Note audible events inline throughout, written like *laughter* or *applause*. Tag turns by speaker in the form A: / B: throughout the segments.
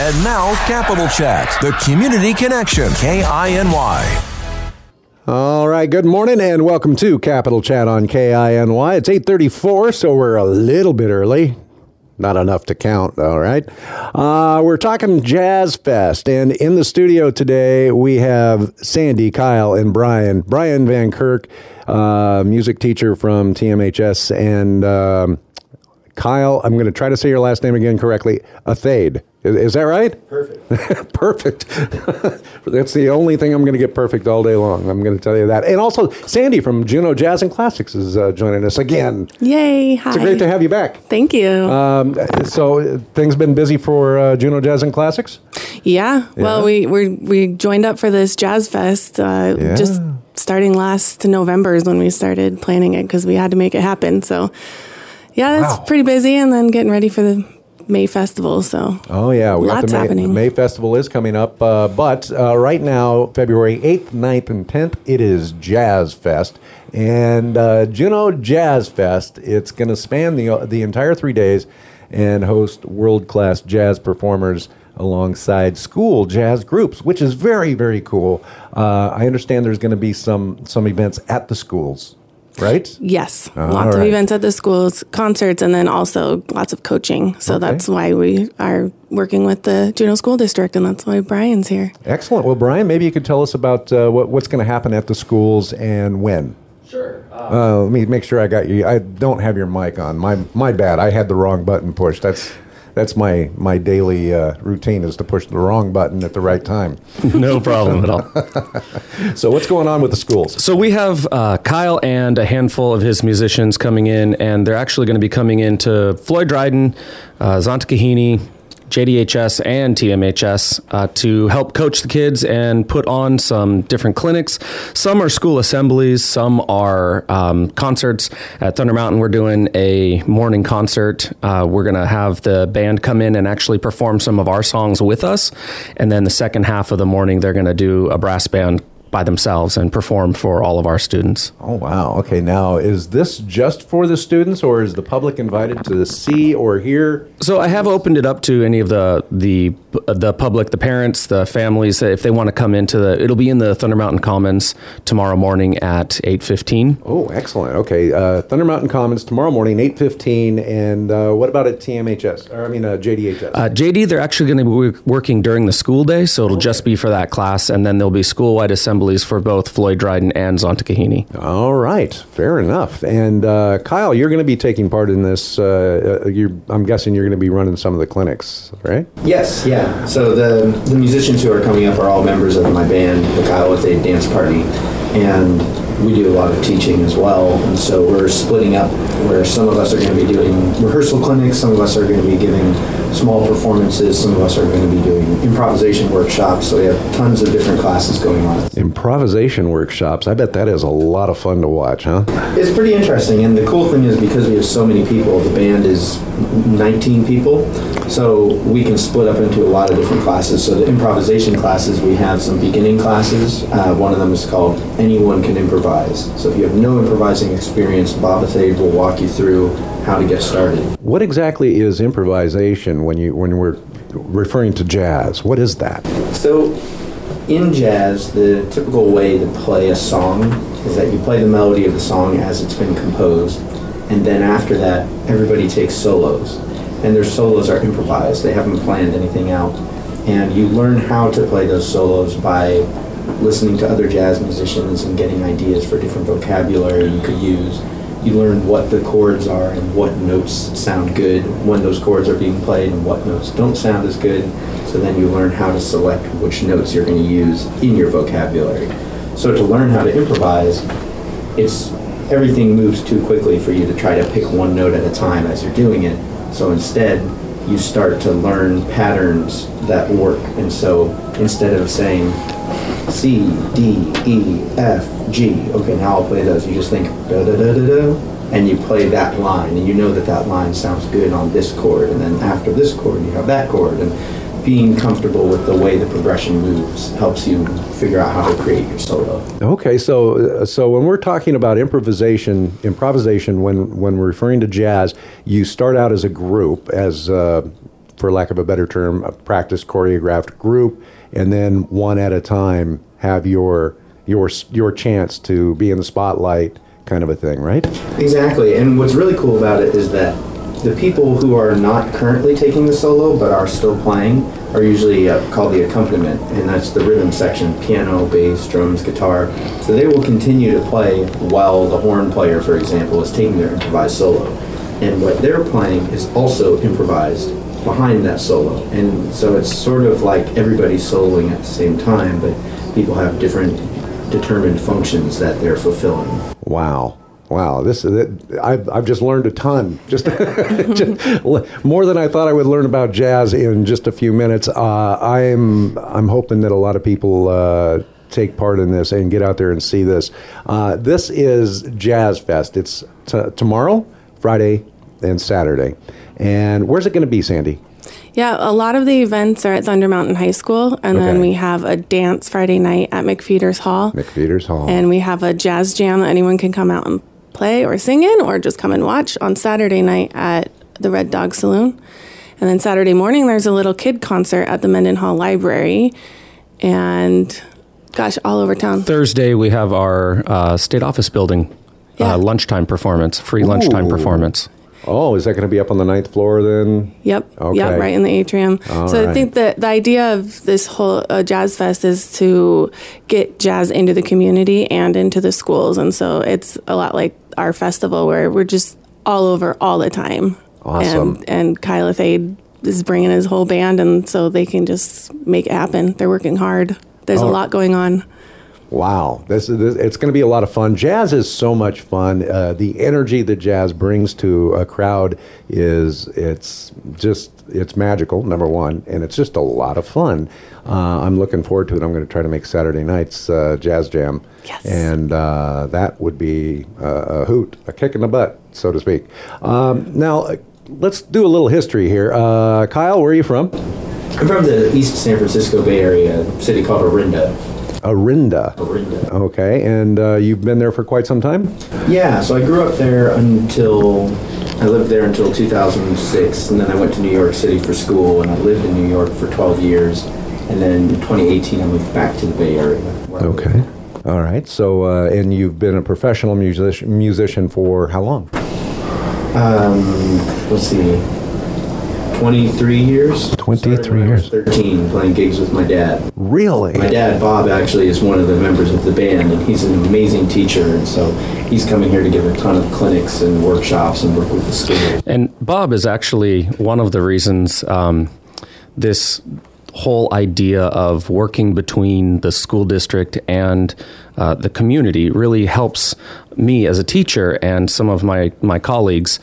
A: And now, Capital Chat, the community connection, KINY.
B: All right, good morning and welcome to Capital Chat on KINY. It's 8:34, so we're a little bit early. Not enough to count, all right. Uh, we're talking Jazz Fest, and in the studio today we have Sandy, Kyle, and Brian. Brian Van Kirk, uh, music teacher from TMHS, and um, Kyle. I'm going to try to say your last name again correctly. Athayde. Is, is that right?
C: Perfect. *laughs*
B: perfect. *laughs* That's the only thing I'm going to get perfect all day long. I'm going to tell you that. And also, Sandy from Juneau Jazz and Classics is uh, joining us again.
D: Yay! Hi.
B: It's great to have you back.
D: Thank you.
B: Um, so things been busy for uh, Juneau Jazz and Classics.
D: yeah. Well, we we we joined up for this jazz fest. Uh,
B: Yeah.
D: Just starting last November is when we started planning it because we had to make it happen. So, yeah, that's
B: Wow.
D: pretty busy, and then getting ready for the May festival. So,
B: Oh yeah, we
D: Lots
B: the May,
D: happening.
B: May Festival is coming up, uh, but uh, right now, February eighth, 9th, and tenth, it is Jazz Fest, and uh, Juneau Jazz Fest. It's going to span the the entire three days and host world class jazz performers alongside school jazz groups, which is very very cool. Uh, I understand there's going to be some some events at the schools, right?
D: yes,
B: All
D: lots of events at the schools, concerts, and then also lots of coaching. So
B: Okay.
D: that's why we are working with the Juneau School District, and that's why Brian's here.
B: Excellent. Well, Brian, maybe you could tell us about uh, what, what's going to happen at the schools and when.
C: Sure. Uh,
B: Uh, let me make sure I got you. I don't have your mic on. My my bad. I had the wrong button pushed. That's that's my my daily uh, routine is to push the wrong button at the right time. *laughs*
E: No problem at all. *laughs*
B: So what's going on with the schools?
E: So we have uh, Kyle and a handful of his musicians coming in, and they're actually going to be coming into Floyd Dryden, uh, Dzantik'i Heeni, JDHS, and TMHS uh, to help coach the kids and put on some different clinics. Some are school assemblies, some are um, concerts. At Thunder Mountain, we're doing a morning concert. Uh, we're going to have the band come in and actually perform some of our songs with us, and then the second half of the morning, they're going to do a brass band by themselves and perform for all of our students.
B: Oh wow. Okay. Now is this just for the students, or is the public invited to see or hear?
E: So I have opened it up to any of the the the public, the parents, the families, if they want to come into the. It'll be in the Thunder Mountain Commons tomorrow morning at eight fifteen.
B: Oh, excellent. Okay. Uh, Thunder Mountain Commons tomorrow morning, eight fifteen. And uh, what about at TMHS? Or I mean uh, JDHS.
E: Uh, JD, they're actually going to be working during the school day, so it'll just be for that class, and then there'll be school-wide assemblies for both Floyd Dryden and Dzantik'i Heeni.
B: All right, fair enough. And uh, Kyle, you're going to be taking part in this. Uh, uh, you're, I'm guessing you're going to be running some of the clinics, right?
C: yes, yeah. So the the musicians who are coming up are all members of my band, the Kyle Athayde Dance Party, and we do a lot of teaching as well. And so we're splitting up where some of us are going to be doing rehearsal clinics, some of us are going to be giving small performances, some of us are going to be doing improvisation workshops. So we have tons of different classes going on.
B: Improvisation workshops. I bet that is a lot of fun to watch, huh?
C: It's pretty interesting, and the cool thing is because we have so many people, the band is 19 people, so we can split up into a lot of different classes. So the improvisation classes, we have some beginning classes. Uh, one of them is called Anyone Can Improvise. So if you have no improvising experience, Bob Athayde will walk you through how to get started.
B: What exactly is improvisation when you when we're referring to jazz? What is that?
C: So, in jazz, the typical way to play a song is that you play the melody of the song as it's been composed, and then after that, everybody takes solos. And their solos are improvised, they haven't planned anything out. And you learn how to play those solos by listening to other jazz musicians and getting ideas for different vocabulary you could use. You learn what the chords are and what notes sound good when those chords are being played and what notes don't sound as good. So then you learn how to select which notes you're going to use in your vocabulary. So to learn how to improvise, it's everything moves too quickly for you to try to pick one note at a time as you're doing it. So instead, you start to learn patterns that work. And so instead of saying C, D, E, F, G, okay, now I'll play those, you just think da da da da da, and you play that line, and you know that that line sounds good on this chord, and then after this chord, you have that chord. And being comfortable with the way the progression moves helps you figure out how to create your solo.
B: Okay, so so when we're talking about improvisation, improvisation when when we're referring to jazz, you start out as a group as uh, for lack of a better term, a practice choreographed group, and then one at a time have your your your chance to be in the spotlight, kind of a thing, right?
C: Exactly. And what's really cool about it is that the people who are not currently taking the solo but are still playing are usually uh, called the accompaniment, and that's the rhythm section piano, bass, drums, guitar. So they will continue to play while the horn player, for example, is taking their improvised solo. And what they're playing is also improvised behind that solo. And so it's sort of like everybody's soloing at the same time, but people have different determined functions that they're fulfilling.
B: Wow. Wow, this I've, I've just learned a ton, just, *laughs* just, more than I thought I would learn about jazz in just a few minutes. Uh, I'm I'm hoping that a lot of people uh, take part in this and get out there and see this. Uh, this is Jazz Fest. It's t- tomorrow, Friday, and Saturday. And where's it going to be, Sandy?
D: Yeah, a lot of the events are at Thunder Mountain High School, and
B: Okay.
D: then we have a dance Friday night at McPhetres Hall.
B: McPhetres Hall.
D: And we have a jazz jam that anyone can come out and play or sing in or just come and watch on Saturday night at the Red Dog Saloon. And then Saturday morning, there's a little kid concert at the Mendenhall Library. And gosh, all over town.
E: Thursday, we have our uh, state office building
D: Yeah.
E: uh, lunchtime performance, free lunchtime
B: Ooh.
E: performance.
B: Oh, is that going to be up on the ninth floor then?
D: Yep.
B: Okay.
D: Yep. Right in the atrium.
B: All
D: so
B: right.
D: I think that the idea of this whole uh, jazz fest is to get jazz into the community and into the schools, and so it's a lot like our festival where we're just all over all the time.
B: Awesome.
D: And and Kyle Thade is bringing his whole band, and so they can just make it happen. They're working hard. There's
B: Oh.
D: a lot going on.
B: Wow, this is this, it's going to be a lot of fun. Jazz is so much fun. Uh, the energy that jazz brings to a crowd is it's just it's magical. Number one, and it's just a lot of fun. Uh, I'm looking forward to it. I'm going to try to make Saturday nights uh, jazz jam,
D: Yes.
B: and uh, that would be uh, a hoot, a kick in the butt, so to speak. Um, now. uh, Let's do a little history here. Uh, Kyle, where are you from?
C: I'm from the East San Francisco Bay Area, a city called Orinda.
B: Orinda.
C: Orinda.
B: Okay, and uh, you've been there for quite some time?
C: Yeah, so I grew up there until I lived there until 2006, and then I went to New York City for school, and I lived in New York for 12 years, and then in 2018 I moved back to the Bay Area. where I live
B: Okay. All right. So, uh, and you've been a professional musician, musician for how long?
C: Um, let's see, 23 years.
B: 23
C: Started when I was
B: years.
C: 13, playing gigs with my dad.
B: Really?
C: My dad, Bob, actually is one of the members of the band, and he's an amazing teacher, and so he's coming here to give a ton of clinics and workshops and work with the school.
E: And Bob is actually one of the reasons um, this whole idea of working between the school district and uh, the community really helps me as a teacher and some of my, my colleagues.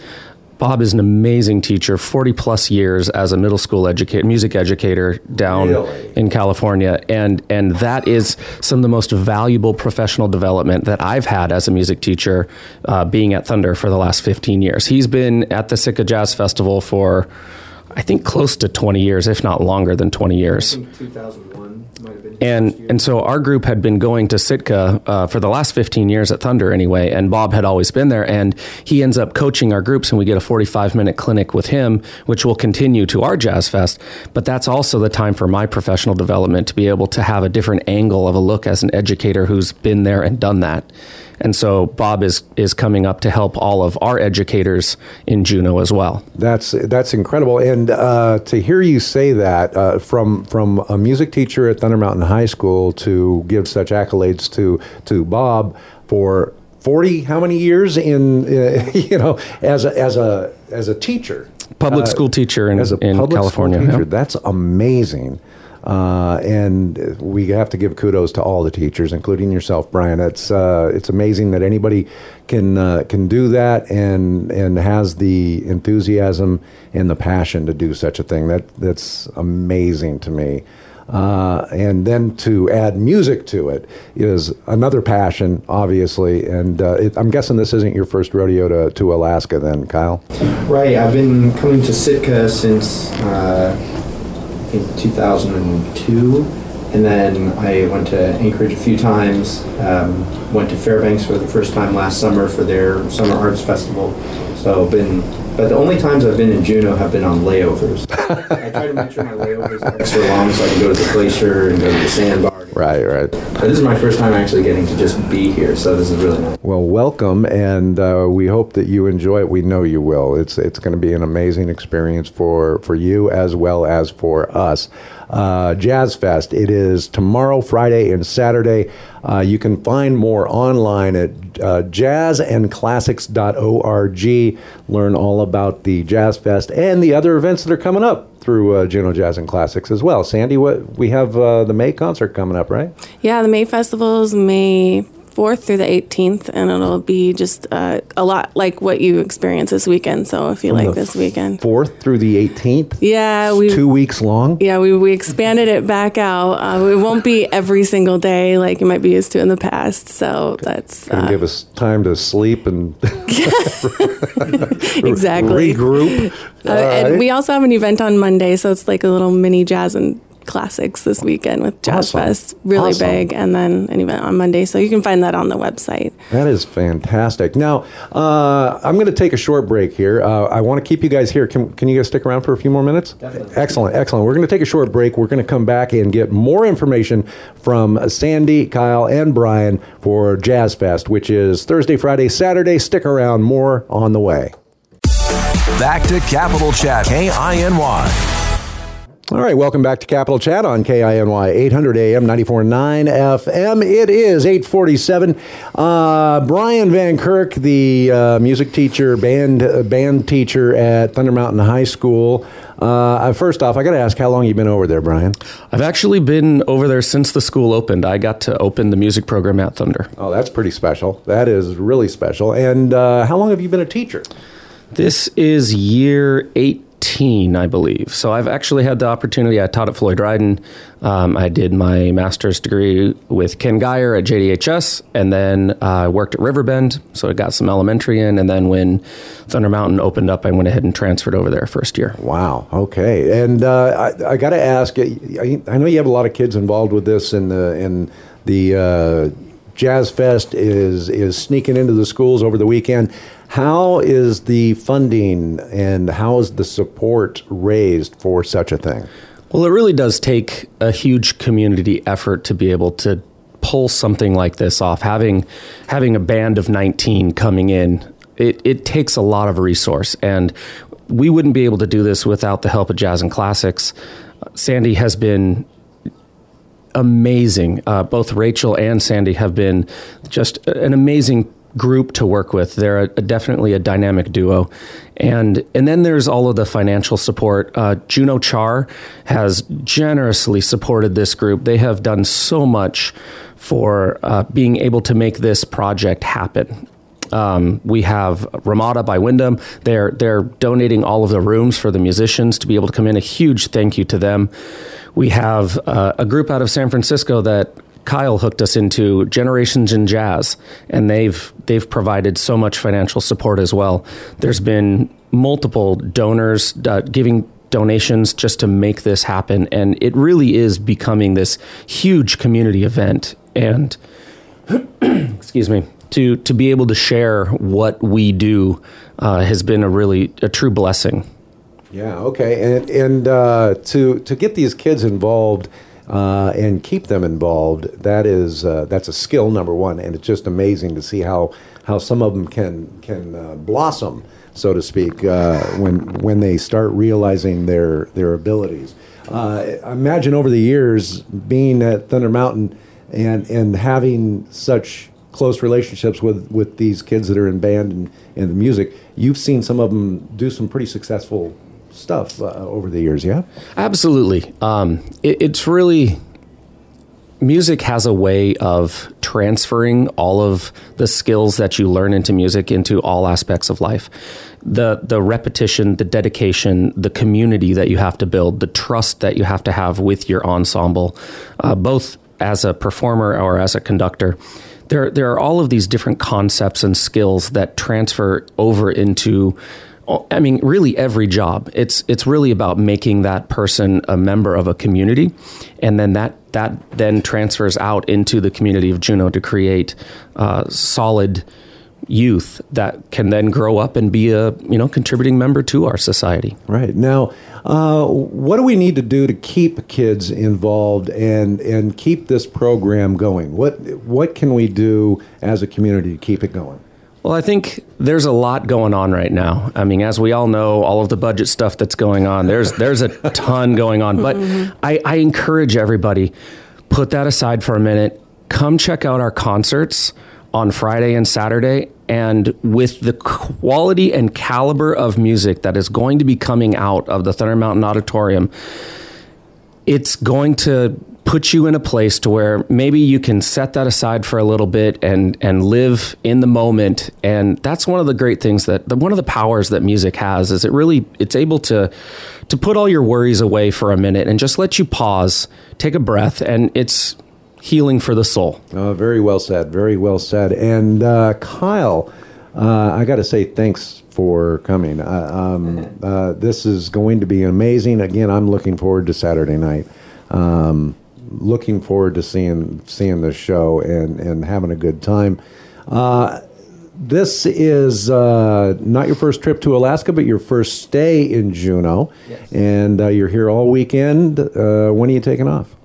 E: Bob is an amazing teacher, 40 plus years as a middle school educator, music educator down
B: Really?
E: in California, and and that is some of the most valuable professional development that I've had as a music teacher, uh, being at Thunder for the last 15 years. He's been at the Sitka Jazz Festival for, I think, close to 20 years, if not longer than 20 years.
C: 2001 might have been.
E: And and so our group had been going to Sitka uh, for the last 15 years at Thunder anyway, and Bob had always been there, and he ends up coaching our groups, and we get a 45 minute clinic with him, which will continue to our Jazz Fest. But that's also the time for my professional development to be able to have a different angle of a look as an educator who's been there and done that. And so Bob is is coming up to help all of our educators in Juneau as well.
B: That's that's incredible, and uh, to hear you say that uh, from from a music teacher at Thunder Mountain High School to give such accolades to to Bob for forty how many years in uh, *laughs* you know as a as a as a teacher,
E: Public
B: Uh,
E: school teacher in,
B: as a
E: in
B: public
E: California.
B: School teacher,
E: yeah.
B: That's amazing. Uh, and we have to give kudos to all the teachers, including yourself, Brian. It's uh, it's amazing that anybody can uh, can do that and and has the enthusiasm and the passion to do such a thing. That that's amazing to me. Uh, and then to add music to it is another passion, obviously. And uh, it, I'm guessing this isn't your first rodeo to, to Alaska, then, Kyle.
C: Right, I've been coming to Sitka since uh, think 2002, and then I went to Anchorage a few times. Um, went to Fairbanks for the first time last summer for their summer arts festival. So I've been but the only times I've been in Juneau have been on layovers. *laughs* I try to make sure my layovers are extra long so I can go to the glacier and go to the sandbar.
B: Right, right.
C: This is my first time actually getting to just be here, so this is really nice.
B: Well, welcome, and uh, we hope that you enjoy it. We know you will. It's it's going to be an amazing experience for for you as well as for us. Uh, Jazz Fest. It is tomorrow, Friday, and Saturday. Uh, you can find more online at uh, jazzandclassics.org. Learn all about the Jazz Fest and the other events that are coming up through uh, Juneau Jazz and Classics as well. Sandy, what we have uh, the May concert coming up, right?
D: Yeah, the May Festival is May 4th through the 18th, and it'll be just uh, a lot like what you experience this weekend. So if you
B: From
D: like this weekend,
B: Fourth through the 18th.
D: yeah, we
B: Two weeks long.
D: yeah we, we expanded it back out. Uh, it won't be every single day like you might be used to in the past. So that's uh,
B: give us time to sleep and *laughs* *laughs*
D: exactly.
B: regroup.
D: Uh, and
B: right.
D: we also have an event on Monday, so it's like a little mini jazz and classics this weekend with Jazz
B: Awesome.
D: Fest, really
B: Awesome.
D: big, and then an event on Monday. So you can find that on the website.
B: That is fantastic. Now, uh, I'm going to take a short break here. Uh, I want to keep you guys here. Can, can you guys stick around for a few more minutes?
C: Definitely.
B: Excellent, excellent. We're going to take a short break. We're going to come back and get more information from Sandy, Kyle, and Brian for Jazz Fest, which is Thursday, Friday, Saturday. Stick around. More on the way.
A: Back to Capital Chat, K-I-N-Y.
B: All right, welcome back to Capital Chat on KINY 800 AM 94.9 FM. It is 847. Uh, Brian Van Kirk, the uh, music teacher, band uh, band teacher at Thunder Mountain High School. Uh, first off, I got to ask, how long you been over there, Brian?
E: I've actually been over there since the school opened. I got to open the music program at Thunder.
B: Oh, that's pretty special. That is really special. And uh, how long have you been a teacher?
E: This is year 18, I believe. So I've actually had the opportunity. I taught at Floyd Dryden. Um, I did my master's degree with Ken Geyer at JDHS, and then I worked at Riverbend. So I got some elementary in. And then when Thunder Mountain opened up, I went ahead and transferred over there first year.
B: Wow. Okay. And uh, I, I got to ask. I, I know you have a lot of kids involved with this, and the the uh, Jazz Fest is is sneaking into the schools over the weekend. How is the funding and how is the support raised for such a thing?
E: Well, it really does take a huge community effort to be able to pull something like this off. Having having a band of 19 coming in, it, it takes a lot of resource, and we wouldn't be able to do this without the help of Jazz and Classics. Sandy has been amazing. Uh, both Rachel and Sandy have been just an amazing group to work with. They're a, definitely a dynamic duo, and and then there's all of the financial support. Uh, Juno Char has generously supported this group. They have done so much for uh, being able to make this project happen. Um, we have Ramada by Wyndham. They're they're donating all of the rooms for the musicians to be able to come in. A huge thank you to them. We have uh, a group out of San Francisco that Kyle hooked us into, Generations in Jazz, and they've they've provided so much financial support as well. There's been multiple donors uh, giving donations just to make this happen, and it really is becoming this huge community event. And *clears throat* excuse me, to to be able to share what we do uh, has been a really a true blessing.
B: Yeah. Okay. And and uh, to to get these kids involved uh, and keep them involved, that is uh, that's a skill number one, and it's just amazing to see how how some of them can can uh, blossom, so to speak, uh, when when they start realizing their their abilities. Uh, imagine over the years being at Thunder Mountain and and having such close relationships with with these kids that are in band and, and the music. You've seen some of them do some pretty successful stuff uh, over the years, yeah?
E: Absolutely. Um, it, it's really music has a way of transferring all of the skills that you learn into music into all aspects of life. The the repetition, the dedication, the community that you have to build, the trust that you have to have with your ensemble, uh, both as a performer or as a conductor. There, there are all of these different concepts and skills that transfer over into I mean, really every job. It's it's really about making that person a member of a community, and then that that then transfers out into the community of Juneau to create uh, solid youth that can then grow up and be a you know contributing member to our society.
B: Right now, uh, what do we need to do to keep kids involved and and keep this program going? What what can we do as a community to keep it going?
E: Well, I think there's a lot going on right now. I mean, as we all know, all of the budget stuff that's going on, there's there's a ton going on. But I, I encourage everybody, put that aside for a minute. Come check out our concerts on Friday and Saturday. And with the quality and caliber of music that is going to be coming out of the Thunder Mountain Auditorium, it's going to put you in a place to where maybe you can set that aside for a little bit and and live in the moment and that's one of the great things that the, one of the powers that music has is it really it's able to to put all your worries away for a minute and just let you pause take a breath and it's healing for the soul
B: Uh, very well said. Very well said. And uh, Kyle, uh, I got to say thanks for coming. Uh, um, uh, this is going to be amazing. Again, I'm looking forward to Saturday night. Um, looking forward to seeing seeing the show and and having a good time. Uh, this is uh, not your first trip to Alaska, but your first stay in Juneau,
C: Yes.
B: and uh, you're here all weekend. Uh, when are you taking off?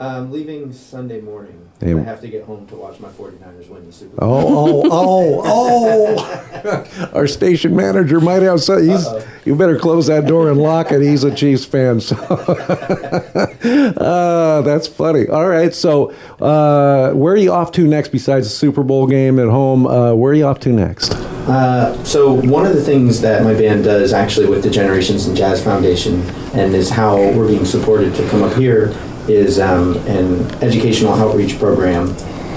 C: I'm leaving Sunday morning.
B: Hey.
C: I have to get home to watch my 49ers win the Super Bowl.
B: Oh, oh, oh, oh. *laughs* Our station manager might have some. He's, you better close that door and lock it. He's a Chiefs fan. So. *laughs* uh, that's funny. All right. So, uh, where are you off to next besides the Super Bowl game at home? Uh, where are you off to next?
C: Uh, so one of the things that my band does actually with the Generations and Jazz Foundation and is how we're being supported to come up here is um, an educational outreach program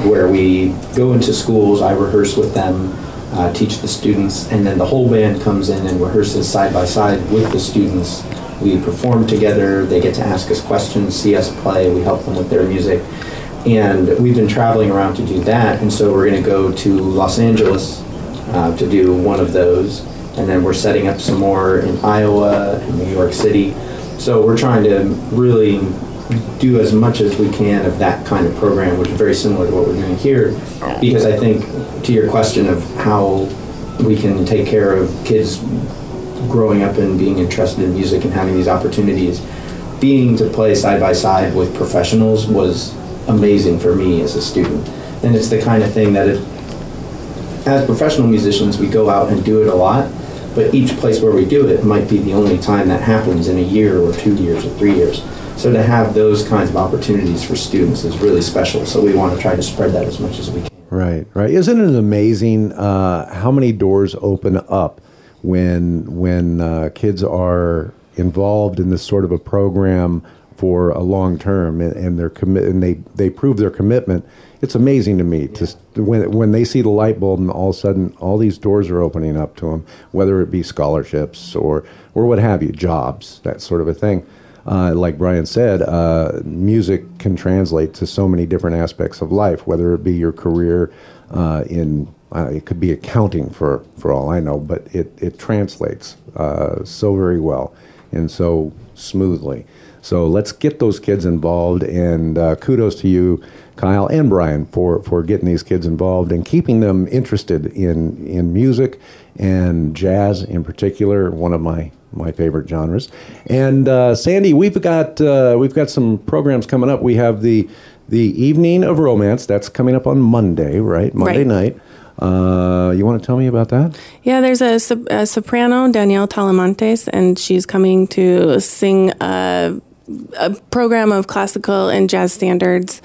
C: where we go into schools, I rehearse with them, uh, teach the students, and then the whole band comes in and rehearses side by side with the students. We perform together, they get to ask us questions, see us play, we help them with their music. And we've been traveling around to do that, and so we're going to go to Los Angeles uh, to do one of those. And then we're setting up some more in Iowa and New York City. So we're trying to really do as much as we can of that kind of program, which is very similar to what we're doing here. Because I think, to your question of how we can take care of kids growing up and being interested in music and having these opportunities, being to play side by side with professionals was amazing for me as a student. And it's the kind of thing that it, as professional musicians, we go out and do it a lot, but each place where we do it might be the only time that happens in a year or two years or three years. So to have those kinds of opportunities for students is really special. So we want to try to spread that as much as we can.
B: Right, right. Isn't it amazing uh, how many doors open up when when uh, kids are involved in this sort of a program for a long term and, and they're commit and they they prove their commitment. It's amazing to me to when when they see the light bulb and all of a sudden all these doors are opening up to them, whether it be scholarships or or what have you, jobs, that sort of a thing. Uh, like Brian said, uh, music can translate to so many different aspects of life, whether it be your career uh, in, uh, it could be accounting for, for all I know, but it, it translates uh, so very well and so smoothly. So let's get those kids involved, and uh, kudos to you, Kyle and Brian, for, for getting these kids involved and keeping them interested in, in music and jazz in particular, one of my my favorite genres. And uh, Sandy, we've got uh, we've got some programs coming up. We have the the Evening of Romance that's coming up on Monday, right? Monday
D: Right.
B: night. Uh, you want to tell me about that?
D: Yeah, there's a, a soprano, Danielle Talamantes, and she's coming to sing a, a program of classical and jazz standards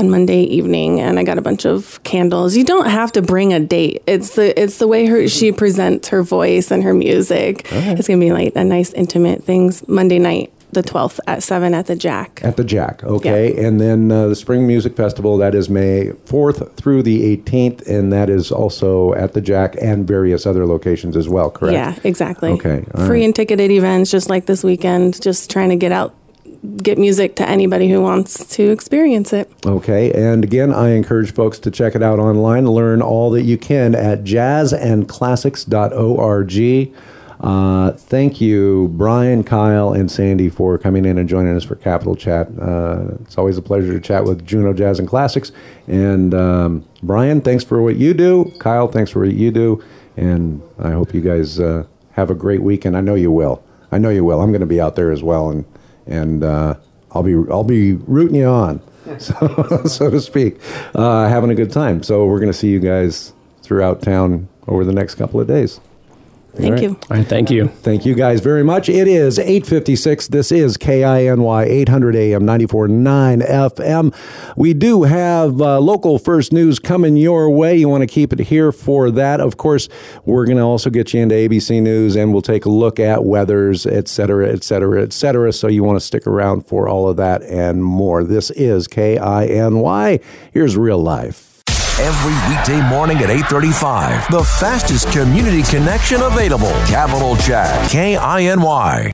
D: on Monday evening. And I got a bunch of candles. You don't have to bring a date. It's the it's the way her she presents her voice and her music. It's gonna be like a nice intimate things Monday night, the twelfth at seven at the Jack.
B: At the Jack, okay. And then uh, the Spring Music Festival, that is May 4th through the 18th, and that is also at the Jack and various other locations as well, correct?
D: Yeah, exactly.
B: Okay,
D: Free
B: right.
D: and ticketed events, just like this weekend. Just trying to get out, get music to anybody who wants to experience it.
B: Okay, and again, I encourage folks to check it out online, learn all that you can at jazzandclassics.org. Uh, thank you, Brian, Kyle, and Sandy, for coming in and joining us for Capital Chat. Uh, it's always a pleasure to chat with Juneau Jazz and Classics. And um, Brian, thanks for what you do. Kyle, thanks for what you do. And I hope you guys uh, have a great weekend. I know you will. I know you will. I'm going to be out there as well, and and uh, I'll be I'll be rooting you on, *laughs* so so to speak, uh, having a good time. So we're going to see you guys throughout town over the next couple of days.
D: Thank
B: right.
D: you.
E: All right, thank you.
B: Thank you guys very much. It is 856. This is KINY 800 AM 94.9 FM. We do have uh, local first news coming your way. You want to keep it here for that. Of course, we're going to also get you into ABC News and we'll take a look at weathers, et cetera, et cetera, et cetera. So you want to stick around for all of that and more. This is KINY. Here's real life
A: every weekday morning at 8:35. The fastest community connection available. Capital Chat, K I N Y.